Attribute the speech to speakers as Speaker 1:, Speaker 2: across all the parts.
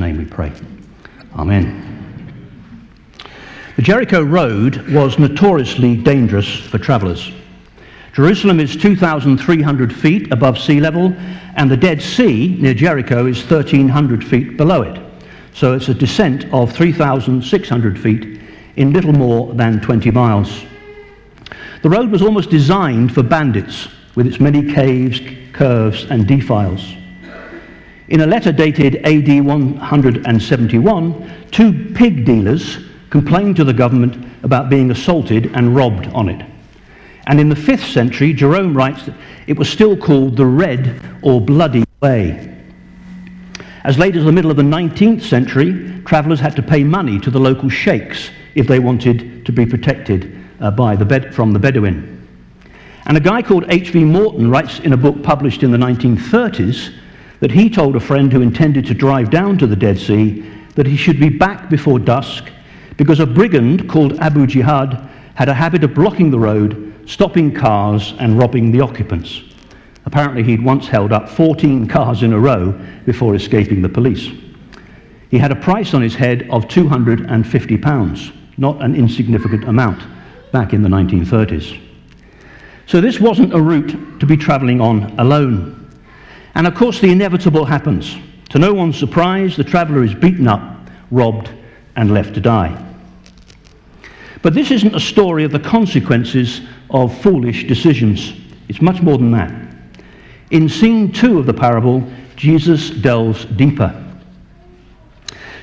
Speaker 1: name we pray. Amen. The Jericho Road was notoriously dangerous for travellers. Jerusalem is 2,300 feet above sea level, and the Dead Sea near Jericho is 1,300 feet below it. So it's a descent of 3,600 feet in little more than 20 miles. The road was almost designed for bandits, with its many caves, curves, and defiles. In a letter dated AD 171, two pig dealers complained to the government about being assaulted and robbed on it. And in the 5th century, Jerome writes that it was still called the Red or Bloody Way. As late as the middle of the 19th century, travellers had to pay money to the local sheikhs if they wanted to be protected uh, by the bed- from the Bedouin. And a guy called H.V. Morton writes in a book published in the 1930s that he told a friend who intended to drive down to the Dead Sea that he should be back before dusk because a brigand called Abu Jildah had a habit of blocking the road, stopping cars, and robbing the occupants. Apparently, he'd once held up 14 cars in a row before escaping the police. He had a price on his head of 250 pounds, not an insignificant amount back in the 1930s. So, this wasn't a route to be travelling on alone. And of course, the inevitable happens. To no one's surprise, the traveller is beaten up, robbed, and left to die. But this isn't a story of the consequences of foolish decisions. It's much more than that. In scene two of the parable, Jesus delves deeper.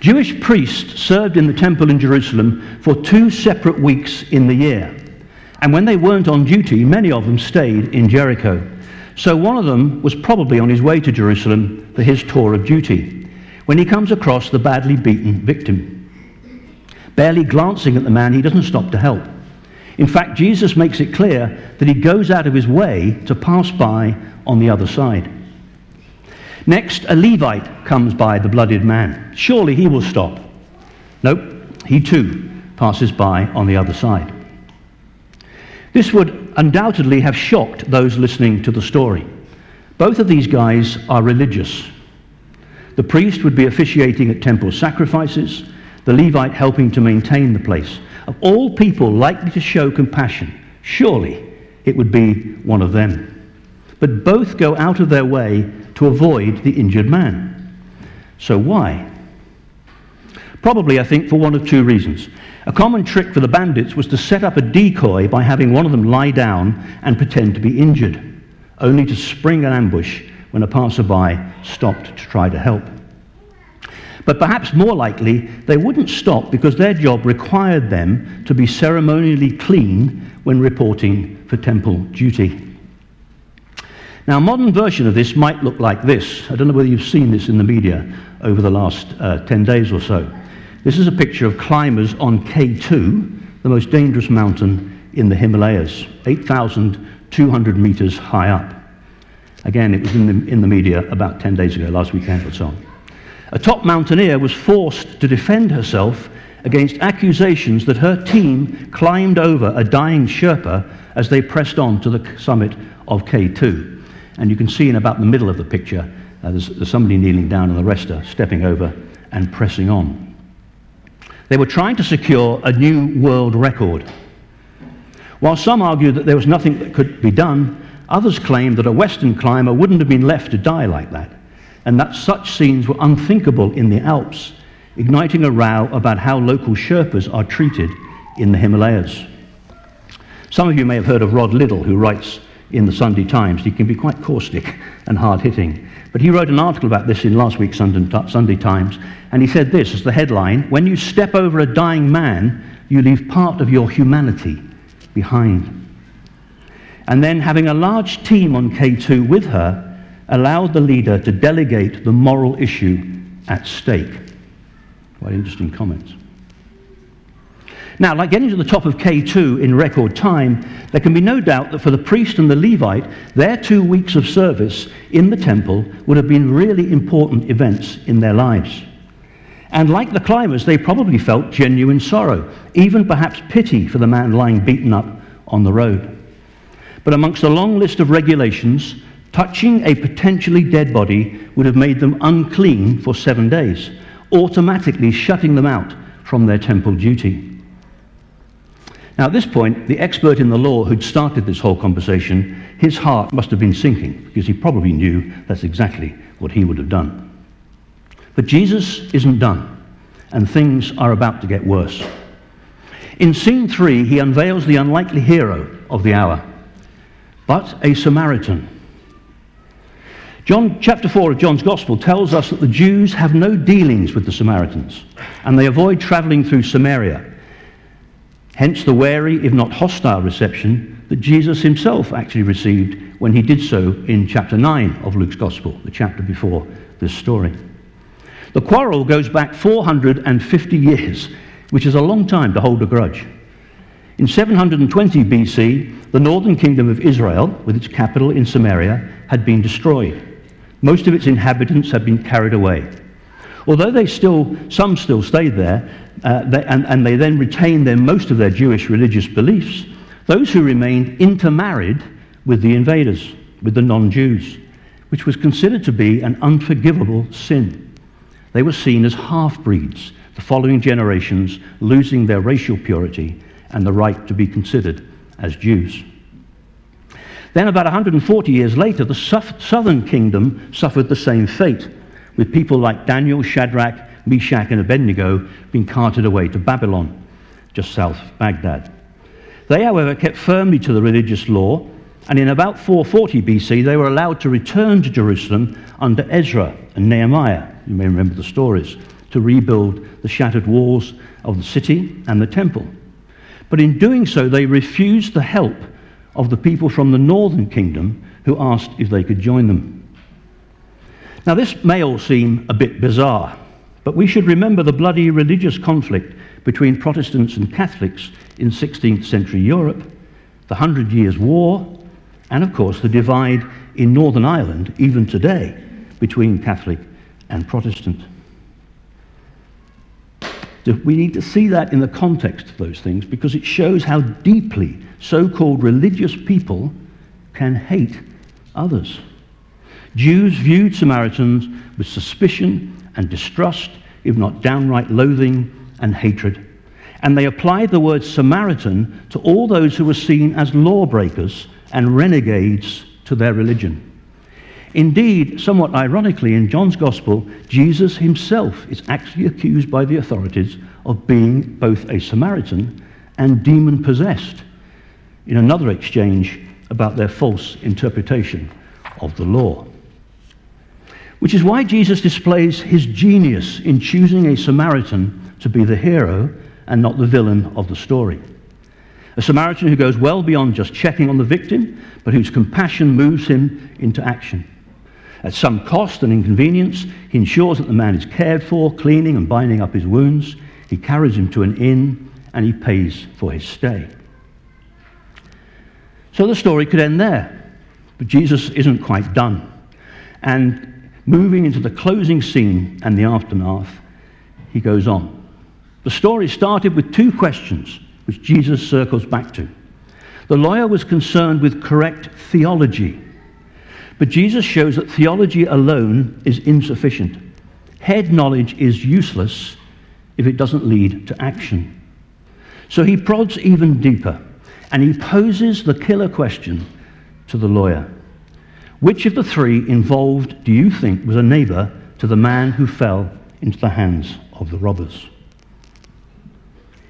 Speaker 1: Jewish priests served in the temple in Jerusalem for two separate weeks in the year. And when they weren't on duty, many of them stayed in Jericho. So one of them was probably on his way to Jerusalem for his tour of duty when he comes across the badly beaten victim. Barely glancing at the man, he doesn't stop to help. In fact, Jesus makes it clear that he goes out of his way to pass by on the other side. Next, a Levite comes by the blooded man. Surely he will stop. Nope, he too passes by on the other side. This would undoubtedly have shocked those listening to the story. Both of these guys are religious. The priest would be officiating at temple sacrifices, the Levite helping to maintain the place. Of all people likely to show compassion, surely it would be one of them. But both go out of their way to avoid the injured man. So why? Probably, I think, for one of two reasons. A common trick for the bandits was to set up a decoy by having one of them lie down and pretend to be injured, only to spring an ambush when a passerby stopped to try to help. But perhaps more likely, they wouldn't stop because their job required them to be ceremonially clean when reporting for temple duty. Now, a modern version of this might look like this. I don't know whether you've seen this in the media over the last uh, 10 days or so. This is a picture of climbers on K2, the most dangerous mountain in the Himalayas, 8,200 meters high up. Again, it was in the, in the media about 10 days ago, last weekend or so. A top mountaineer was forced to defend herself against accusations that her team climbed over a dying Sherpa as they pressed on to the summit of K2. And you can see in about the middle of the picture, uh, there's, there's somebody kneeling down and the rest are stepping over and pressing on. They were trying to secure a new world record. While some argued that there was nothing that could be done, others claimed that a Western climber wouldn't have been left to die like that and that such scenes were unthinkable in the Alps, igniting a row about how local Sherpas are treated in the Himalayas. Some of you may have heard of Rod Liddle, who writes in the Sunday Times. He can be quite caustic and hard hitting. But he wrote an article about this in last week's Sunday Times, and he said this as the headline When you step over a dying man, you leave part of your humanity behind. And then, having a large team on K2 with her, allowed the leader to delegate the moral issue at stake. Quite interesting comments. Now, like getting to the top of K2 in record time, there can be no doubt that for the priest and the Levite, their two weeks of service in the temple would have been really important events in their lives. And like the climbers, they probably felt genuine sorrow, even perhaps pity for the man lying beaten up on the road. But amongst a long list of regulations, Touching a potentially dead body would have made them unclean for seven days. automatically shutting them out from their temple duty. Now, at this point, the expert in the law who'd started this whole conversation, his heart must have been sinking because he probably knew that's exactly what he would have done. But Jesus isn't done, and things are about to get worse. In scene three, he unveils the unlikely hero of the hour, but a Samaritan. John chapter 4 of John's Gospel tells us that the Jews have no dealings with the Samaritans, and they avoid traveling through Samaria Hence the wary, if not hostile, reception that Jesus himself actually received when he did so in chapter 9 of Luke's Gospel, the chapter before this story. The quarrel goes back 450 years, which is a long time to hold a grudge. In 720 BC, the northern kingdom of Israel, with its capital in Samaria, had been destroyed. Most of its inhabitants had been carried away. Although they still, some still stayed there, uh, they, and, and they then retained their, most of their Jewish religious beliefs, those who remained intermarried with the invaders, with the non Jews, which was considered to be an unforgivable sin. They were seen as half breeds, the following generations losing their racial purity and the right to be considered as Jews. Then, about 140 years later, the southern kingdom suffered the same fate with people like Daniel, Shadrach, Meshach, and Abednego being carted away to Babylon, just south of Baghdad. They, however, kept firmly to the religious law, and in about 440 BC, they were allowed to return to Jerusalem under Ezra and Nehemiah. You may remember the stories to rebuild the shattered walls of the city and the temple. But in doing so, they refused the help of the people from the northern kingdom who asked if they could join them. Now, this may all seem a bit bizarre, but we should remember the bloody religious conflict between Protestants and Catholics in 16th century Europe, the Hundred Years' War, and of course the divide in Northern Ireland, even today, between Catholic and Protestant. We need to see that in the context of those things because it shows how deeply so called religious people can hate others. Jews viewed Samaritans with suspicion and distrust, if not downright loathing and hatred. And they applied the word Samaritan to all those who were seen as lawbreakers and renegades to their religion. Indeed, somewhat ironically, in John's Gospel, Jesus himself is actually accused by the authorities of being both a Samaritan and demon possessed in another exchange about their false interpretation of the law. Which is why Jesus displays his genius in choosing a Samaritan to be the hero and not the villain of the story. A Samaritan who goes well beyond just checking on the victim, but whose compassion moves him into action. At some cost and inconvenience, he ensures that the man is cared for, cleaning and binding up his wounds. He carries him to an inn and he pays for his stay. So the story could end there, but Jesus isn't quite done. And Moving into the closing scene and the aftermath, he goes on. The story started with two questions, which Jesus circles back to. The lawyer was concerned with correct theology, but Jesus shows that theology alone is insufficient. Head knowledge is useless if it doesn't lead to action. So he prods even deeper, and he poses the killer question to the lawyer. Which of the three involved do you think was a neighbor to the man who fell into the hands of the robbers?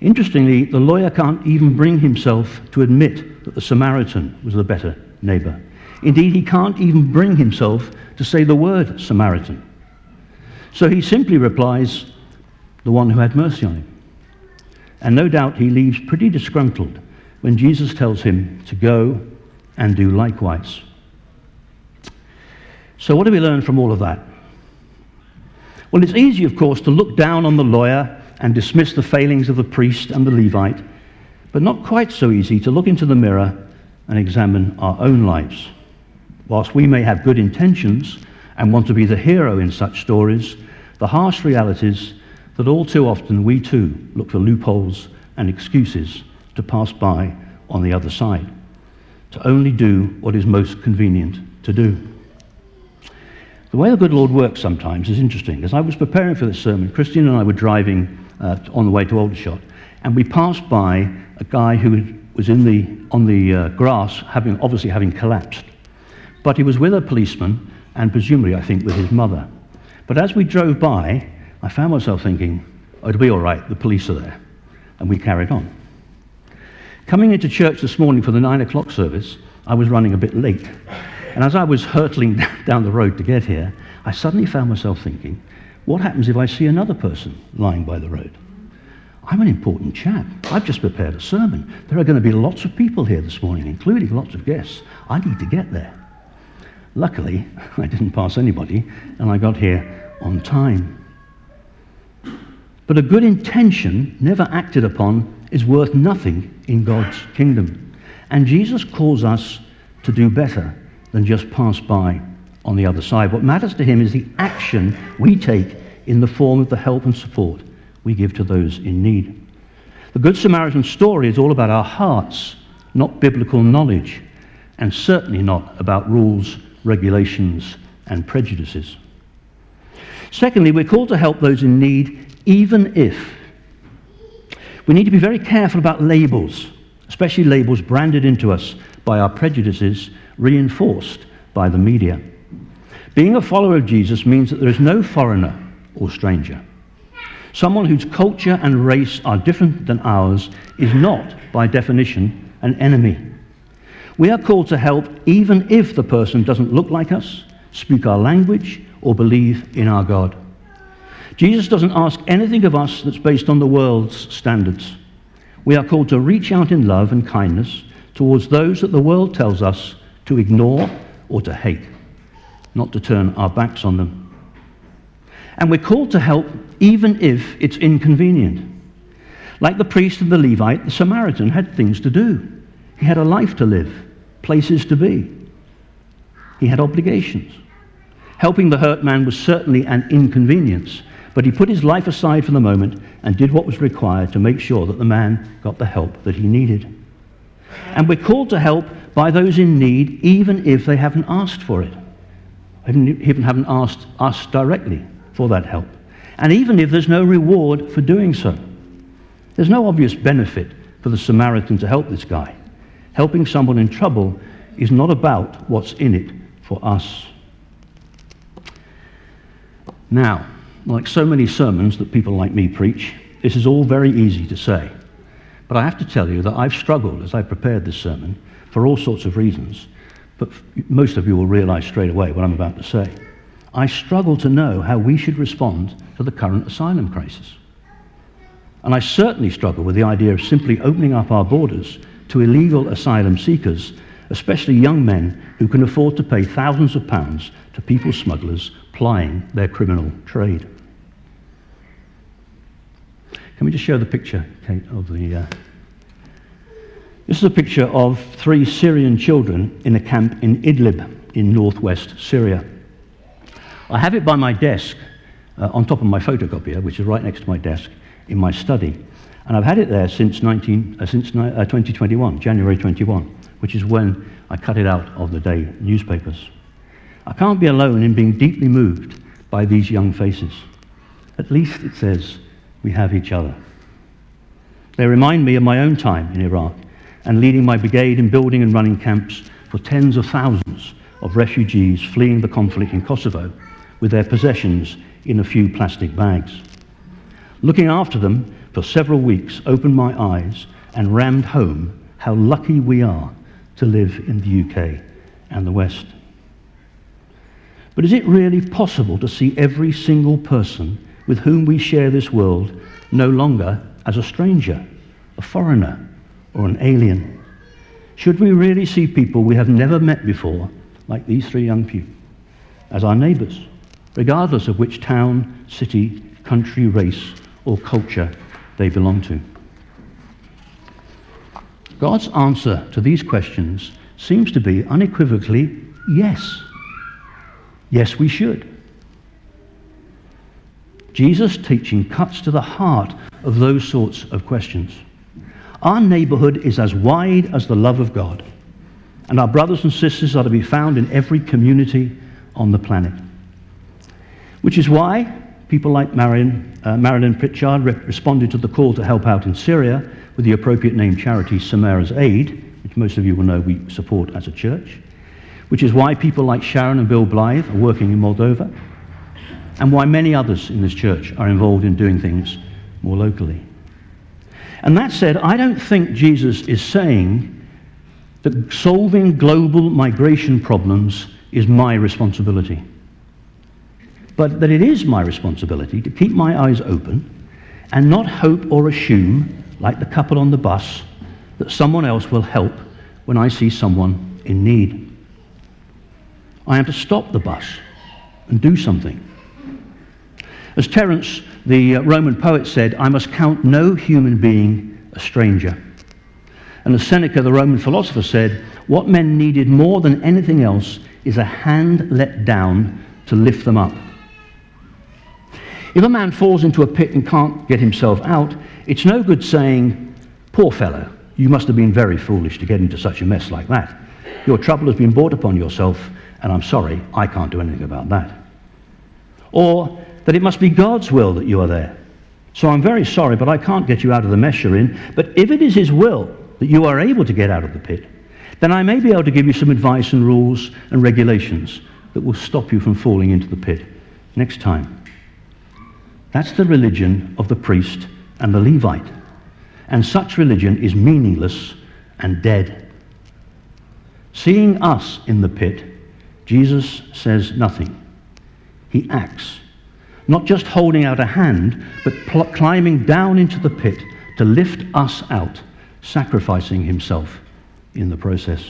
Speaker 1: Interestingly, the lawyer can't even bring himself to admit that the Samaritan was the better neighbor. Indeed, he can't even bring himself to say the word Samaritan. So he simply replies, the one who had mercy on him. And no doubt he leaves pretty disgruntled when Jesus tells him to go and do likewise. So, what do we learn from all of that? Well, it's easy, of course, to look down on the lawyer and dismiss the failings of the priest and the Levite, but not quite so easy to look into the mirror and examine our own lives. Whilst we may have good intentions and want to be the hero in such stories, the harsh realities that all too often we too look for loopholes and excuses to pass by on the other side, to only do what is most convenient to do. The way the good Lord works sometimes is interesting. As I was preparing for this sermon, Christian and I were driving uh, on the way to Aldershot, and we passed by a guy who was in the, on the uh, grass, having, obviously having collapsed. But he was with a policeman, and presumably, I think, with his mother. But as we drove by, I found myself thinking, oh, it'll be all right, the police are there. And we carried on. Coming into church this morning for the nine o'clock service, I was running a bit late. And as I was hurtling down the road to get here, I suddenly found myself thinking, what happens if I see another person lying by the road? I'm an important chap. I've just prepared a sermon. There are going to be lots of people here this morning, including lots of guests. I need to get there. Luckily, I didn't pass anybody, and I got here on time. But a good intention, never acted upon, is worth nothing in God's kingdom. And Jesus calls us to do better than just pass by on the other side. What matters to him is the action we take in the form of the help and support we give to those in need. The Good Samaritan story is all about our hearts, not biblical knowledge, and certainly not about rules, regulations, and prejudices. Secondly, we're called to help those in need, even if. We need to be very careful about labels, especially labels branded into us by our prejudices reinforced by the media. Being a follower of Jesus means that there is no foreigner or stranger. Someone whose culture and race are different than ours is not, by definition, an enemy. We are called to help even if the person doesn't look like us, speak our language, or believe in our God. Jesus doesn't ask anything of us that's based on the world's standards. We are called to reach out in love and kindness towards those that the world tells us to ignore or to hate, not to turn our backs on them. And we're called to help even if it's inconvenient. Like the priest and the Levite, the Samaritan had things to do. He had a life to live, places to be. He had obligations. Helping the hurt man was certainly an inconvenience, but he put his life aside for the moment and did what was required to make sure that the man got the help that he needed. And we're called to help by those in need, even if they haven't asked for it, even haven't asked us directly for that help. And even if there's no reward for doing so, there's no obvious benefit for the Samaritan to help this guy. Helping someone in trouble is not about what's in it for us. Now, like so many sermons that people like me preach, this is all very easy to say. But I have to tell you that I've struggled as I prepared this sermon for all sorts of reasons. But most of you will realize straight away what I'm about to say. I struggle to know how we should respond to the current asylum crisis. And I certainly struggle with the idea of simply opening up our borders to illegal asylum seekers, especially young men who can afford to pay thousands of pounds to people smugglers plying their criminal trade. Can we just show the picture, Kate, of the. Uh... This is a picture of three Syrian children in a camp in Idlib in northwest Syria. I have it by my desk uh, on top of my photocopier, which is right next to my desk in my study. And I've had it there since, 19, uh, since uh, 2021, January 21, which is when I cut it out of the day newspapers. I can't be alone in being deeply moved by these young faces. At least, it says, we have each other. They remind me of my own time in Iraq and leading my brigade in building and running camps for tens of thousands of refugees fleeing the conflict in Kosovo with their possessions in a few plastic bags. Looking after them for several weeks opened my eyes and rammed home how lucky we are to live in the UK and the West. But is it really possible to see every single person with whom we share this world no longer as a stranger, a foreigner, or an alien? Should we really see people we have never met before, like these three young people, as our neighbours? regardless of which town, city, country, race, or culture they belong to. God's answer to these questions seems to be unequivocally yes. Yes, we should. Jesus' teaching cuts to the heart of those sorts of questions. Our neighborhood is as wide as the love of God, and our brothers and sisters are to be found in every community on the planet. Which is why people like Marion, uh, Marilyn Pritchard re- responded to the call to help out in Syria with the appropriate name charity Samara's Aid, which most of you will know we support as a church. Which is why people like Sharon and Bill Blythe are working in Moldova, and why many others in this church are involved in doing things more locally. And that said, I don't think Jesus is saying that solving global migration problems is my responsibility. But that it is my responsibility to keep my eyes open and not hope or assume, like the couple on the bus, that someone else will help when I see someone in need. I am to stop the bus and do something. As Terence, the uh, Roman poet, said, I must count no human being a stranger. And as Seneca, the Roman philosopher, said, what men needed more than anything else is a hand let down to lift them up. If a man falls into a pit and can't get himself out, it's no good saying, Poor fellow, you must have been very foolish to get into such a mess like that. Your trouble has been brought upon yourself, and I'm sorry, I can't do anything about that. Or that it must be God's will that you are there. So I'm very sorry, but I can't get you out of the mess you're in. But if it is His will that you are able to get out of the pit, then I may be able to give you some advice and rules and regulations that will stop you from falling into the pit next time. That's the religion of the priest and the Levite. And such religion is meaningless and dead. Seeing us in the pit, Jesus says nothing. He acts not just holding out a hand, but pl- climbing down into the pit to lift us out, sacrificing himself in the process.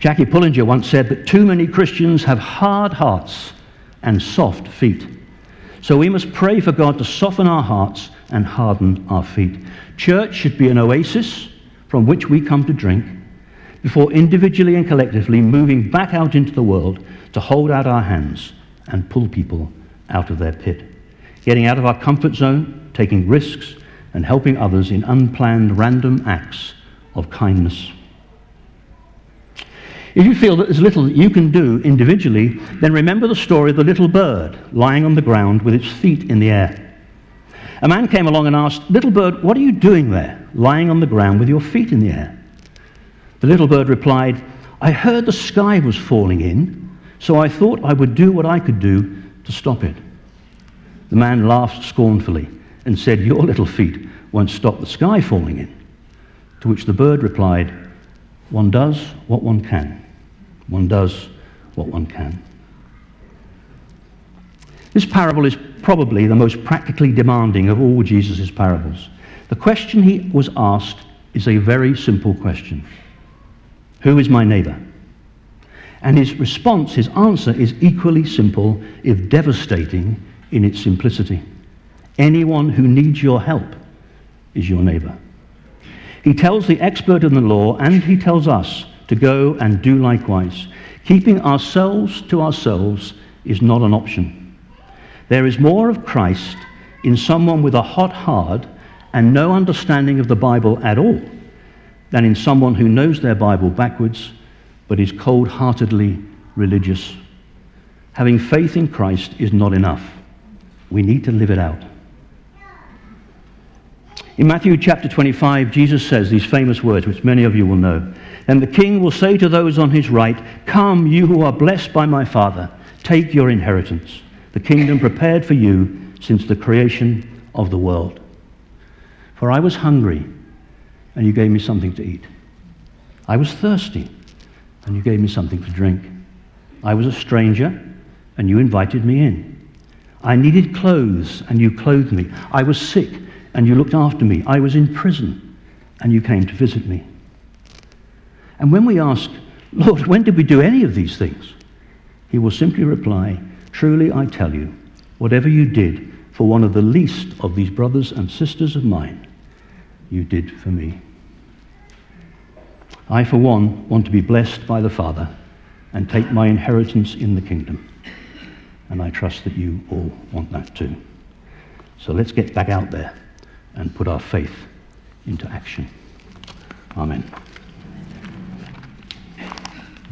Speaker 1: Jackie Pullinger once said that too many Christians have hard hearts and soft feet. So we must pray for God to soften our hearts and harden our feet. Church should be an oasis from which we come to drink before individually and collectively moving back out into the world to hold out our hands and pull people out of their pit. Getting out of our comfort zone, taking risks, and helping others in unplanned random acts of kindness. If you feel that there's little that you can do individually, then remember the story of the little bird lying on the ground with its feet in the air. A man came along and asked, Little bird, what are you doing there, lying on the ground with your feet in the air? The little bird replied, I heard the sky was falling in, so I thought I would do what I could do to stop it. The man laughed scornfully and said, Your little feet won't stop the sky falling in. To which the bird replied, One does what one can. One does what one can. This parable is probably the most practically demanding of all Jesus' parables. The question he was asked is a very simple question Who is my neighbor? And his response, his answer, is equally simple, if devastating in its simplicity. Anyone who needs your help is your neighbor. He tells the expert in the law, and he tells us to go and do likewise. Keeping ourselves to ourselves is not an option. There is more of Christ in someone with a hot heart and no understanding of the Bible at all than in someone who knows their Bible backwards but is cold heartedly religious. Having faith in Christ is not enough. We need to live it out. In Matthew chapter 25, Jesus says these famous words, which many of you will know. And the king will say to those on his right, Come, you who are blessed by my Father, take your inheritance, the kingdom prepared for you since the creation of the world. For I was hungry, and you gave me something to eat. I was thirsty and you gave me something to drink. I was a stranger, and you invited me in. I needed clothes, and you clothed me. I was sick, and you looked after me. I was in prison, and you came to visit me. And when we ask, Lord, when did we do any of these things? He will simply reply, Truly I tell you, whatever you did for one of the least of these brothers and sisters of mine, you did for me. I, for one, want to be blessed by the Father and take my inheritance in the kingdom. And I trust that you all want that too. So let's get back out there and put our faith into action. Amen.